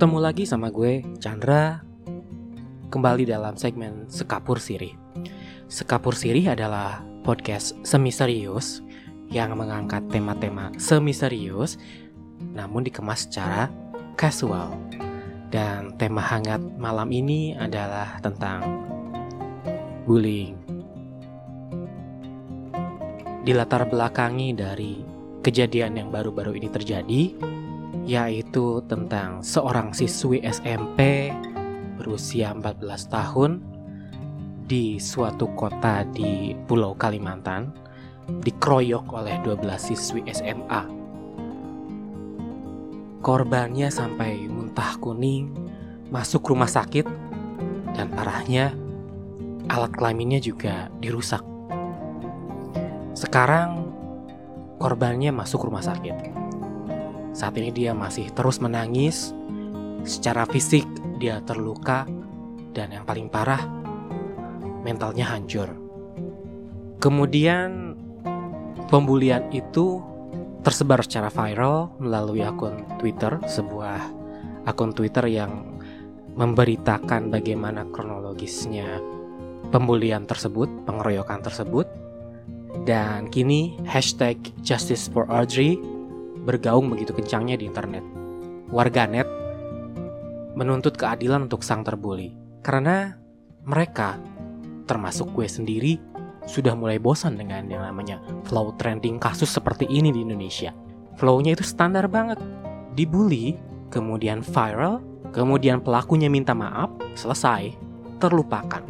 Ketemu lagi sama gue, Chandra. Kembali dalam segmen Sekapur Siri. Sekapur Siri adalah podcast semi serius yang mengangkat tema-tema semi serius namun dikemas secara casual. Dan tema hangat malam ini adalah tentang bullying. Dilatar belakangi dari kejadian yang baru-baru ini terjadi, yaitu tentang seorang siswi SMP berusia 14 tahun di suatu kota di Pulau Kalimantan dikeroyok oleh 12 siswi SMA. Korbannya sampai muntah kuning, masuk rumah sakit, dan parahnya alat kelaminnya juga dirusak. Sekarang korbannya masuk rumah sakit. Saat ini dia masih terus menangis. Secara fisik dia terluka dan yang paling parah mentalnya hancur. Kemudian pembulian itu tersebar secara viral melalui akun Twitter, sebuah akun Twitter yang memberitakan bagaimana kronologisnya pembulian tersebut, pengeroyokan tersebut dan kini hashtag Justice for Audrey bergaung begitu kencangnya di internet. Warganet menuntut keadilan untuk sang terbuli. Karena mereka, termasuk gue sendiri, sudah mulai bosan dengan yang namanya flow trending kasus seperti ini di Indonesia. Flownya itu standar banget. Dibully, kemudian viral, kemudian pelakunya minta maaf, selesai, terlupakan.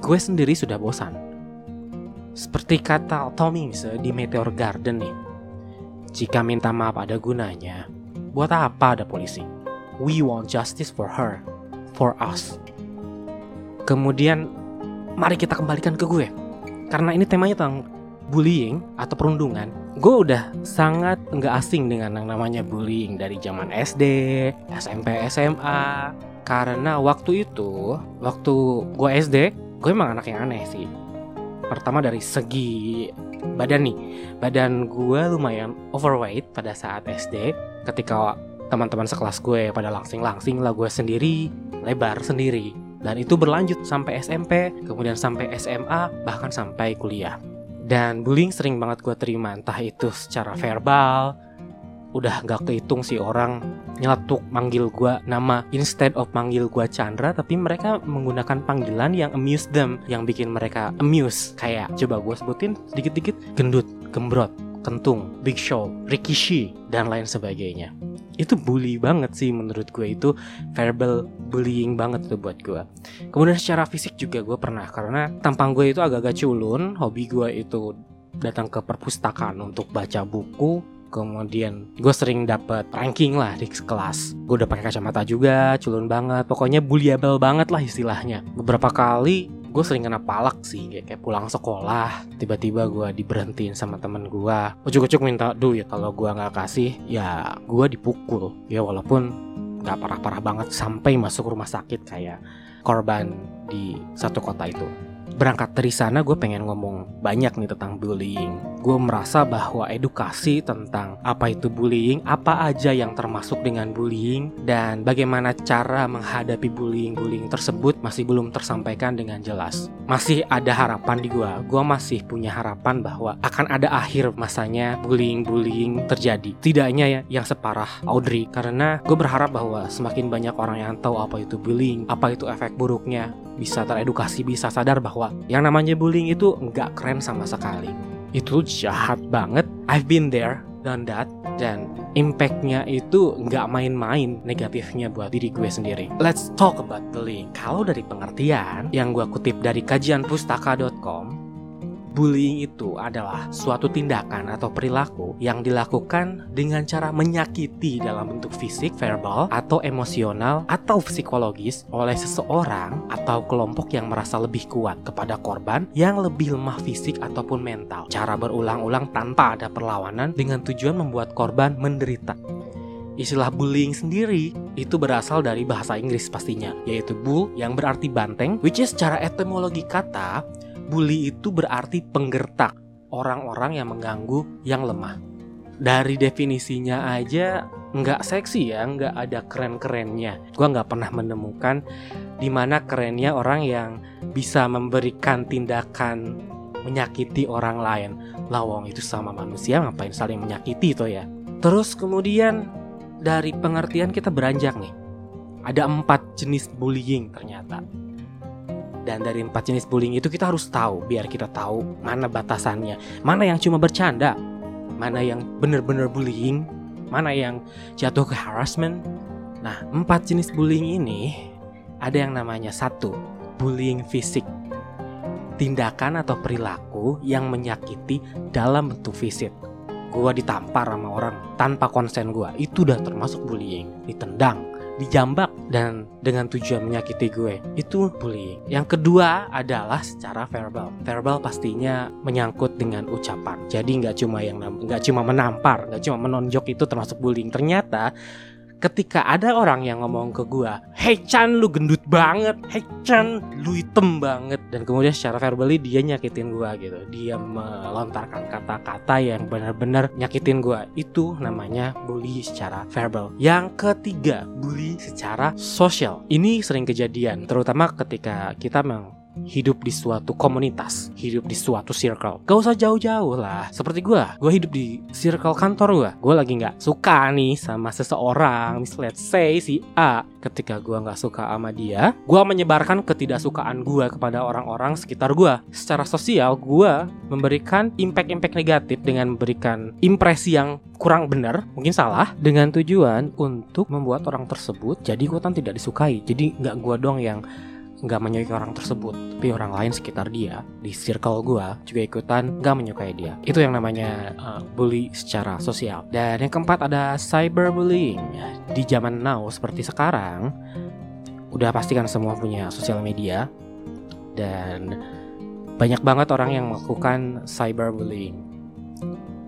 Gue sendiri sudah bosan seperti kata Tommy di Meteor Garden nih. Jika minta maaf ada gunanya, buat apa ada polisi? We want justice for her, for us. Kemudian, mari kita kembalikan ke gue. Karena ini temanya tentang bullying atau perundungan. Gue udah sangat nggak asing dengan yang namanya bullying dari zaman SD, SMP, SMA. Karena waktu itu, waktu gue SD, gue emang anak yang aneh sih pertama dari segi badan nih. Badan gue lumayan overweight pada saat SD ketika teman-teman sekelas gue pada langsing-langsing lah gue sendiri lebar sendiri. Dan itu berlanjut sampai SMP kemudian sampai SMA bahkan sampai kuliah. Dan bullying sering banget gue terima entah itu secara verbal udah gak kehitung sih orang nyeletuk manggil gue nama instead of manggil gue Chandra tapi mereka menggunakan panggilan yang amuse them yang bikin mereka amuse. Kayak coba gue sebutin sedikit-dikit gendut, gembrot, kentung, big show, rikishi dan lain sebagainya. Itu bully banget sih menurut gue itu. Verbal bullying banget tuh buat gue kemudian secara fisik juga gue pernah karena tampang gue itu agak-agak culun hobi gue itu datang ke perpustakaan untuk baca buku kemudian gue sering dapet ranking lah di kelas. Gue udah pakai kacamata juga culun banget. Pokoknya bullyable banget lah istilahnya. Beberapa kali gue sering kena palak sih. Kayak, kayak pulang sekolah tiba-tiba gue diberhentiin sama temen gue ucuk-ucuk minta duit kalau gue nggak kasih ya gue dipukul. Ya walaupun nggak parah-parah banget sampai masuk rumah sakit kayak korban di satu kota itu berangkat dari sana gue pengen ngomong banyak nih tentang bullying. Gue merasa bahwa edukasi tentang apa itu bullying, apa aja yang termasuk dengan bullying, dan bagaimana cara menghadapi bullying-bullying tersebut masih belum tersampaikan dengan jelas. Masih ada harapan di gue. Gue masih punya harapan bahwa akan ada akhir masanya bullying-bullying terjadi. Tidaknya ya yang separah Audrey, karena gue berharap bahwa semakin banyak orang yang tahu apa itu bullying, apa itu efek buruknya, bisa teredukasi, bisa sadar bahwa yang namanya bullying itu nggak keren sama sekali. Itu jahat banget. I've been there, done that, dan impactnya itu nggak main-main negatifnya buat diri gue sendiri. Let's talk about bullying. Kalau dari pengertian yang gue kutip dari kajian pustaka.com, Bullying itu adalah suatu tindakan atau perilaku yang dilakukan dengan cara menyakiti dalam bentuk fisik, verbal, atau emosional atau psikologis oleh seseorang atau kelompok yang merasa lebih kuat kepada korban yang lebih lemah fisik ataupun mental. Cara berulang-ulang tanpa ada perlawanan dengan tujuan membuat korban menderita. Istilah bullying sendiri itu berasal dari bahasa Inggris pastinya, yaitu bull yang berarti banteng, which is secara etimologi kata bully itu berarti penggertak, orang-orang yang mengganggu yang lemah. Dari definisinya aja nggak seksi ya, nggak ada keren-kerennya. Gue nggak pernah menemukan di mana kerennya orang yang bisa memberikan tindakan menyakiti orang lain. Lawong itu sama manusia ngapain saling menyakiti itu ya. Terus kemudian dari pengertian kita beranjak nih. Ada empat jenis bullying ternyata. Dan dari empat jenis bullying itu kita harus tahu biar kita tahu mana batasannya, mana yang cuma bercanda, mana yang benar-benar bullying, mana yang jatuh ke harassment. Nah, empat jenis bullying ini ada yang namanya satu, bullying fisik. Tindakan atau perilaku yang menyakiti dalam bentuk fisik. Gua ditampar sama orang tanpa konsen gua, itu udah termasuk bullying. Ditendang, dijambak dan dengan tujuan menyakiti gue itu bullying. Yang kedua adalah secara verbal. Verbal pastinya menyangkut dengan ucapan. Jadi nggak cuma yang nggak cuma menampar, nggak cuma menonjok itu termasuk bullying. Ternyata ketika ada orang yang ngomong ke gua, "Hey Chan, lu gendut banget. Hey Chan, lu hitam banget." Dan kemudian secara verbally dia nyakitin gua gitu. Dia melontarkan kata-kata yang benar-benar nyakitin gua. Itu namanya bully secara verbal. Yang ketiga, bully secara sosial. Ini sering kejadian, terutama ketika kita memang hidup di suatu komunitas, hidup di suatu circle. Gak usah jauh-jauh lah. Seperti gue, gue hidup di circle kantor gue. Gue lagi nggak suka nih sama seseorang, mis let's say si A. Ketika gue nggak suka sama dia, gue menyebarkan ketidaksukaan gue kepada orang-orang sekitar gue. Secara sosial, gue memberikan impact-impact negatif dengan memberikan impresi yang kurang benar, mungkin salah, dengan tujuan untuk membuat orang tersebut jadi ikutan tidak disukai. Jadi nggak gue dong yang nggak menyukai orang tersebut tapi orang lain sekitar dia di circle gue juga ikutan nggak menyukai dia. Itu yang namanya uh, bully secara sosial. Dan yang keempat ada cyberbullying. Di zaman now seperti sekarang udah pasti kan semua punya sosial media. Dan banyak banget orang yang melakukan cyberbullying.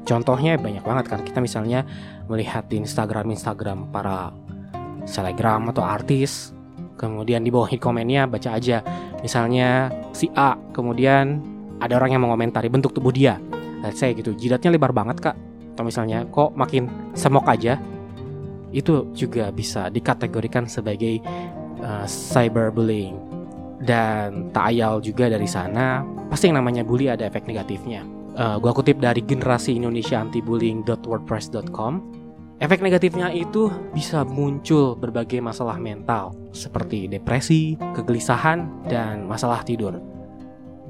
Contohnya banyak banget kan kita misalnya melihat di Instagram Instagram para selebgram atau artis kemudian di bawah hit komennya baca aja. Misalnya si A kemudian ada orang yang mengomentari bentuk tubuh dia. Let's say gitu. Jidatnya lebar banget kak. Atau misalnya kok makin semok aja. Itu juga bisa dikategorikan sebagai uh, cyberbullying. Dan tak ayal juga dari sana pasti yang namanya bully ada efek negatifnya. Uh, gua kutip dari generasi Indonesia anti bullying.wordpress.com Efek negatifnya itu bisa muncul berbagai masalah mental seperti depresi, kegelisahan, dan masalah tidur.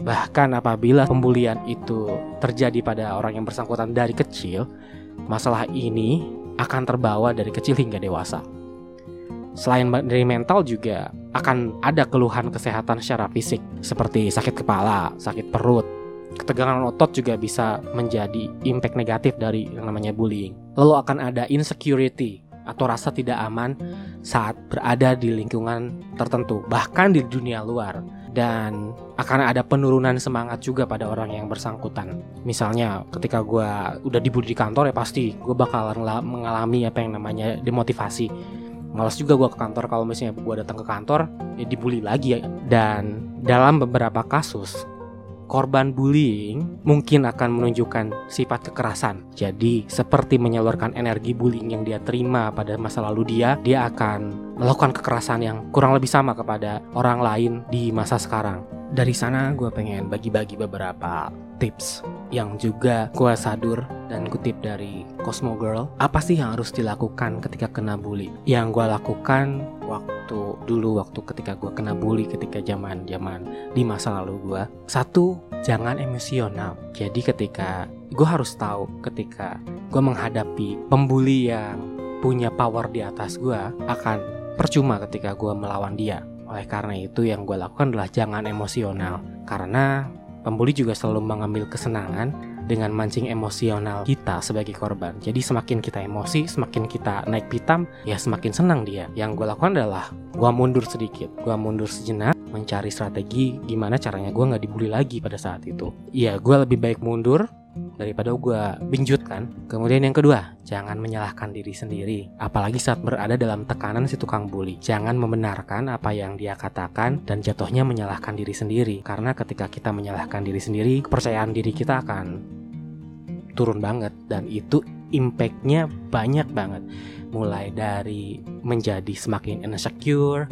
Bahkan apabila pembulian itu terjadi pada orang yang bersangkutan dari kecil, masalah ini akan terbawa dari kecil hingga dewasa. Selain dari mental juga akan ada keluhan kesehatan secara fisik seperti sakit kepala, sakit perut, ketegangan otot juga bisa menjadi impact negatif dari yang namanya bullying. Lalu akan ada insecurity atau rasa tidak aman saat berada di lingkungan tertentu, bahkan di dunia luar. Dan akan ada penurunan semangat juga pada orang yang bersangkutan. Misalnya ketika gue udah dibully di kantor ya pasti gue bakal mengalami apa yang namanya demotivasi. Malas juga gue ke kantor kalau misalnya gue datang ke kantor ya dibully lagi ya. Dan dalam beberapa kasus korban bullying mungkin akan menunjukkan sifat kekerasan. Jadi, seperti menyalurkan energi bullying yang dia terima pada masa lalu dia, dia akan melakukan kekerasan yang kurang lebih sama kepada orang lain di masa sekarang. Dari sana gue pengen bagi-bagi beberapa tips yang juga gue sadur dan kutip dari Cosmo Girl. Apa sih yang harus dilakukan ketika kena bully? Yang gue lakukan waktu dulu waktu ketika gue kena bully ketika zaman zaman di masa lalu gue. Satu, jangan emosional. Jadi ketika gue harus tahu ketika gue menghadapi pembuli yang punya power di atas gue akan percuma ketika gue melawan dia. Oleh karena itu yang gue lakukan adalah jangan emosional karena Pembuli juga selalu mengambil kesenangan dengan mancing emosional kita sebagai korban. Jadi semakin kita emosi, semakin kita naik pitam, ya semakin senang dia. Yang gue lakukan adalah gue mundur sedikit, gue mundur sejenak, mencari strategi gimana caranya gue nggak dibully lagi pada saat itu. Ya gue lebih baik mundur, daripada gue binjut kan. Kemudian yang kedua, jangan menyalahkan diri sendiri. Apalagi saat berada dalam tekanan si tukang bully. Jangan membenarkan apa yang dia katakan dan jatuhnya menyalahkan diri sendiri. Karena ketika kita menyalahkan diri sendiri, kepercayaan diri kita akan turun banget dan itu impactnya banyak banget mulai dari menjadi semakin insecure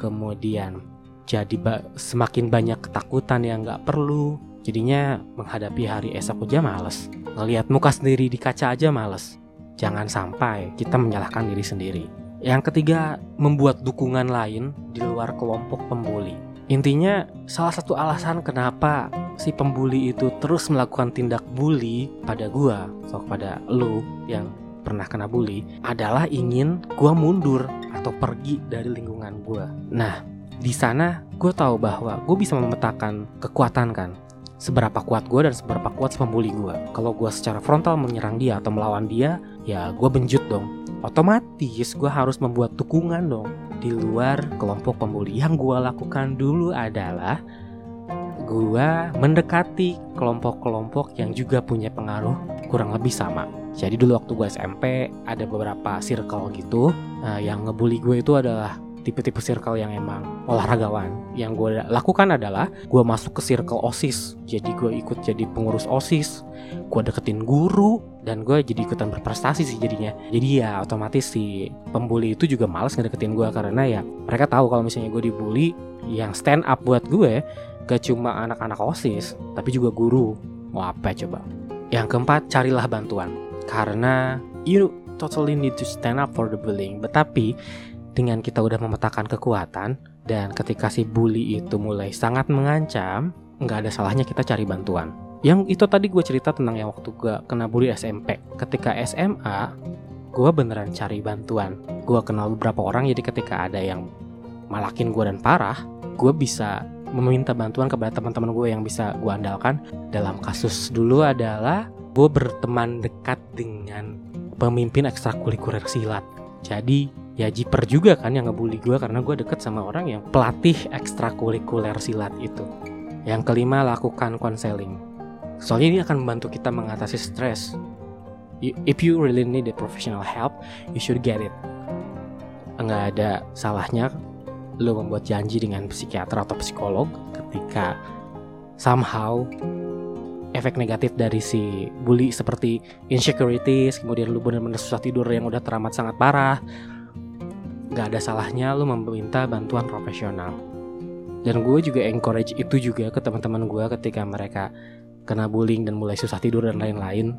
kemudian jadi ba semakin banyak ketakutan yang nggak perlu jadinya menghadapi hari esok aja males. Ngelihat muka sendiri di kaca aja males. Jangan sampai kita menyalahkan diri sendiri. Yang ketiga membuat dukungan lain di luar kelompok pembuli. Intinya salah satu alasan kenapa si pembuli itu terus melakukan tindak bully pada gua atau pada lu yang pernah kena bully adalah ingin gua mundur atau pergi dari lingkungan gua. Nah, di sana gue tahu bahwa gue bisa memetakan kekuatan kan seberapa kuat gue dan seberapa kuat pembuli gue. Kalau gue secara frontal menyerang dia atau melawan dia, ya gue benjut dong. Otomatis gue harus membuat dukungan dong di luar kelompok pembuli. Yang gue lakukan dulu adalah gue mendekati kelompok-kelompok yang juga punya pengaruh kurang lebih sama. Jadi dulu waktu gue SMP ada beberapa circle gitu, nah, yang ngebully gue itu adalah tipe-tipe circle yang emang olahragawan. Yang gue lakukan adalah gue masuk ke circle OSIS. Jadi gue ikut jadi pengurus OSIS. Gue deketin guru dan gue jadi ikutan berprestasi sih jadinya. Jadi ya otomatis si pembuli itu juga males ngedeketin gue karena ya mereka tahu kalau misalnya gue dibully yang stand up buat gue gak cuma anak-anak OSIS tapi juga guru. Mau apa coba? Yang keempat, carilah bantuan. Karena you totally need to stand up for the bullying. Tetapi dengan kita udah memetakan kekuatan dan ketika si bully itu mulai sangat mengancam, nggak ada salahnya kita cari bantuan. Yang itu tadi gue cerita tentang yang waktu gue kena bully SMP. Ketika SMA, gue beneran cari bantuan. Gue kenal beberapa orang, jadi ketika ada yang malakin gue dan parah, gue bisa meminta bantuan kepada teman-teman gue yang bisa gue andalkan. Dalam kasus dulu adalah gue berteman dekat dengan pemimpin ekstrakurikuler silat. Jadi ya jiper juga kan yang ngebully gue karena gue deket sama orang yang pelatih ekstrakurikuler silat itu. Yang kelima lakukan konseling. Soalnya ini akan membantu kita mengatasi stres. If you really need a professional help, you should get it. Enggak ada salahnya lo membuat janji dengan psikiater atau psikolog ketika somehow efek negatif dari si bully seperti insecurities, kemudian lu benar-benar susah tidur yang udah teramat sangat parah, gak ada salahnya lo meminta bantuan profesional. Dan gue juga encourage itu juga ke teman-teman gue ketika mereka kena bullying dan mulai susah tidur dan lain-lain.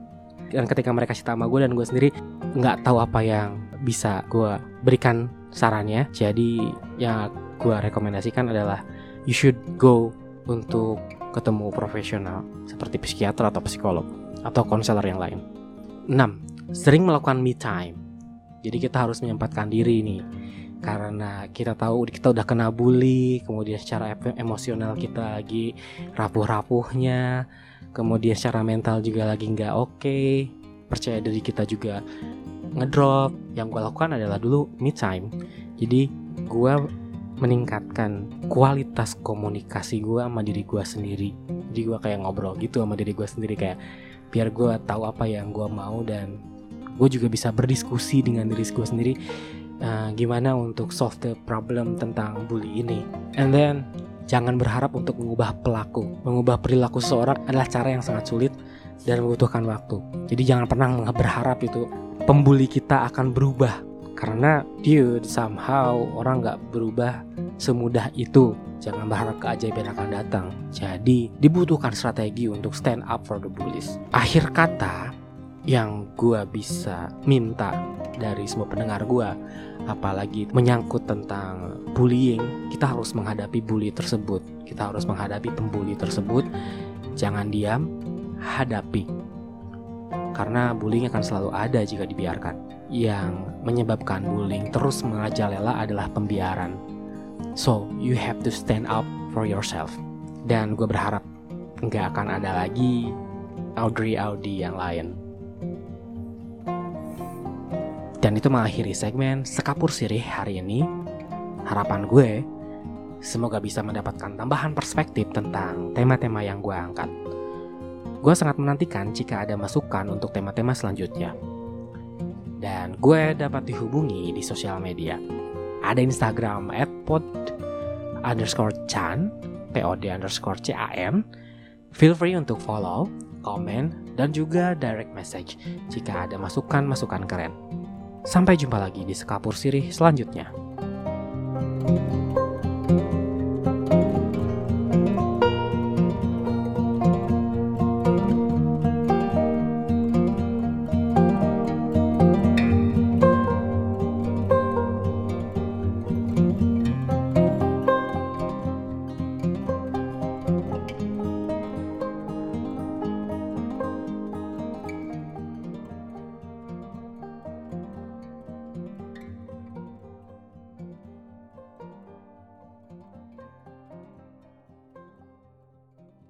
Dan ketika mereka cerita sama gue dan gue sendiri nggak tahu apa yang bisa gue berikan sarannya. Jadi yang gue rekomendasikan adalah you should go untuk ketemu profesional seperti psikiater atau psikolog atau konselor yang lain. 6. Sering melakukan me time jadi kita harus menyempatkan diri nih karena kita tahu kita udah kena bully, kemudian secara emosional kita lagi rapuh-rapuhnya, kemudian secara mental juga lagi nggak oke, okay, percaya diri kita juga ngedrop. Yang gue lakukan adalah dulu me time. Jadi gue meningkatkan kualitas komunikasi gue sama diri gue sendiri. Jadi gue kayak ngobrol gitu sama diri gue sendiri kayak biar gue tahu apa yang gue mau dan gue juga bisa berdiskusi dengan diri gue sendiri uh, gimana untuk solve the problem tentang bully ini. And then jangan berharap untuk mengubah pelaku. Mengubah perilaku seseorang adalah cara yang sangat sulit dan membutuhkan waktu. Jadi jangan pernah berharap itu pembuli kita akan berubah. Karena dude somehow orang nggak berubah semudah itu. Jangan berharap keajaiban akan datang. Jadi dibutuhkan strategi untuk stand up for the bullies. Akhir kata yang gue bisa minta dari semua pendengar gue apalagi menyangkut tentang bullying kita harus menghadapi bully tersebut. Kita harus menghadapi pembuli tersebut. Jangan diam hadapi. Karena bullying akan selalu ada jika dibiarkan. Yang menyebabkan bullying terus merajalela adalah pembiaran. So you have to stand up for yourself. Dan gue berharap nggak akan ada lagi Audrey Audi yang lain dan itu mengakhiri segmen Sekapur Sirih hari ini. Harapan gue, semoga bisa mendapatkan tambahan perspektif tentang tema-tema yang gue angkat. Gue sangat menantikan jika ada masukan untuk tema-tema selanjutnya. Dan gue dapat dihubungi di sosial media. Ada Instagram at pod underscore chan, pod underscore can. Feel free untuk follow komen, dan juga direct message jika ada masukan-masukan keren. Sampai jumpa lagi di Sekapur Sirih selanjutnya. thank you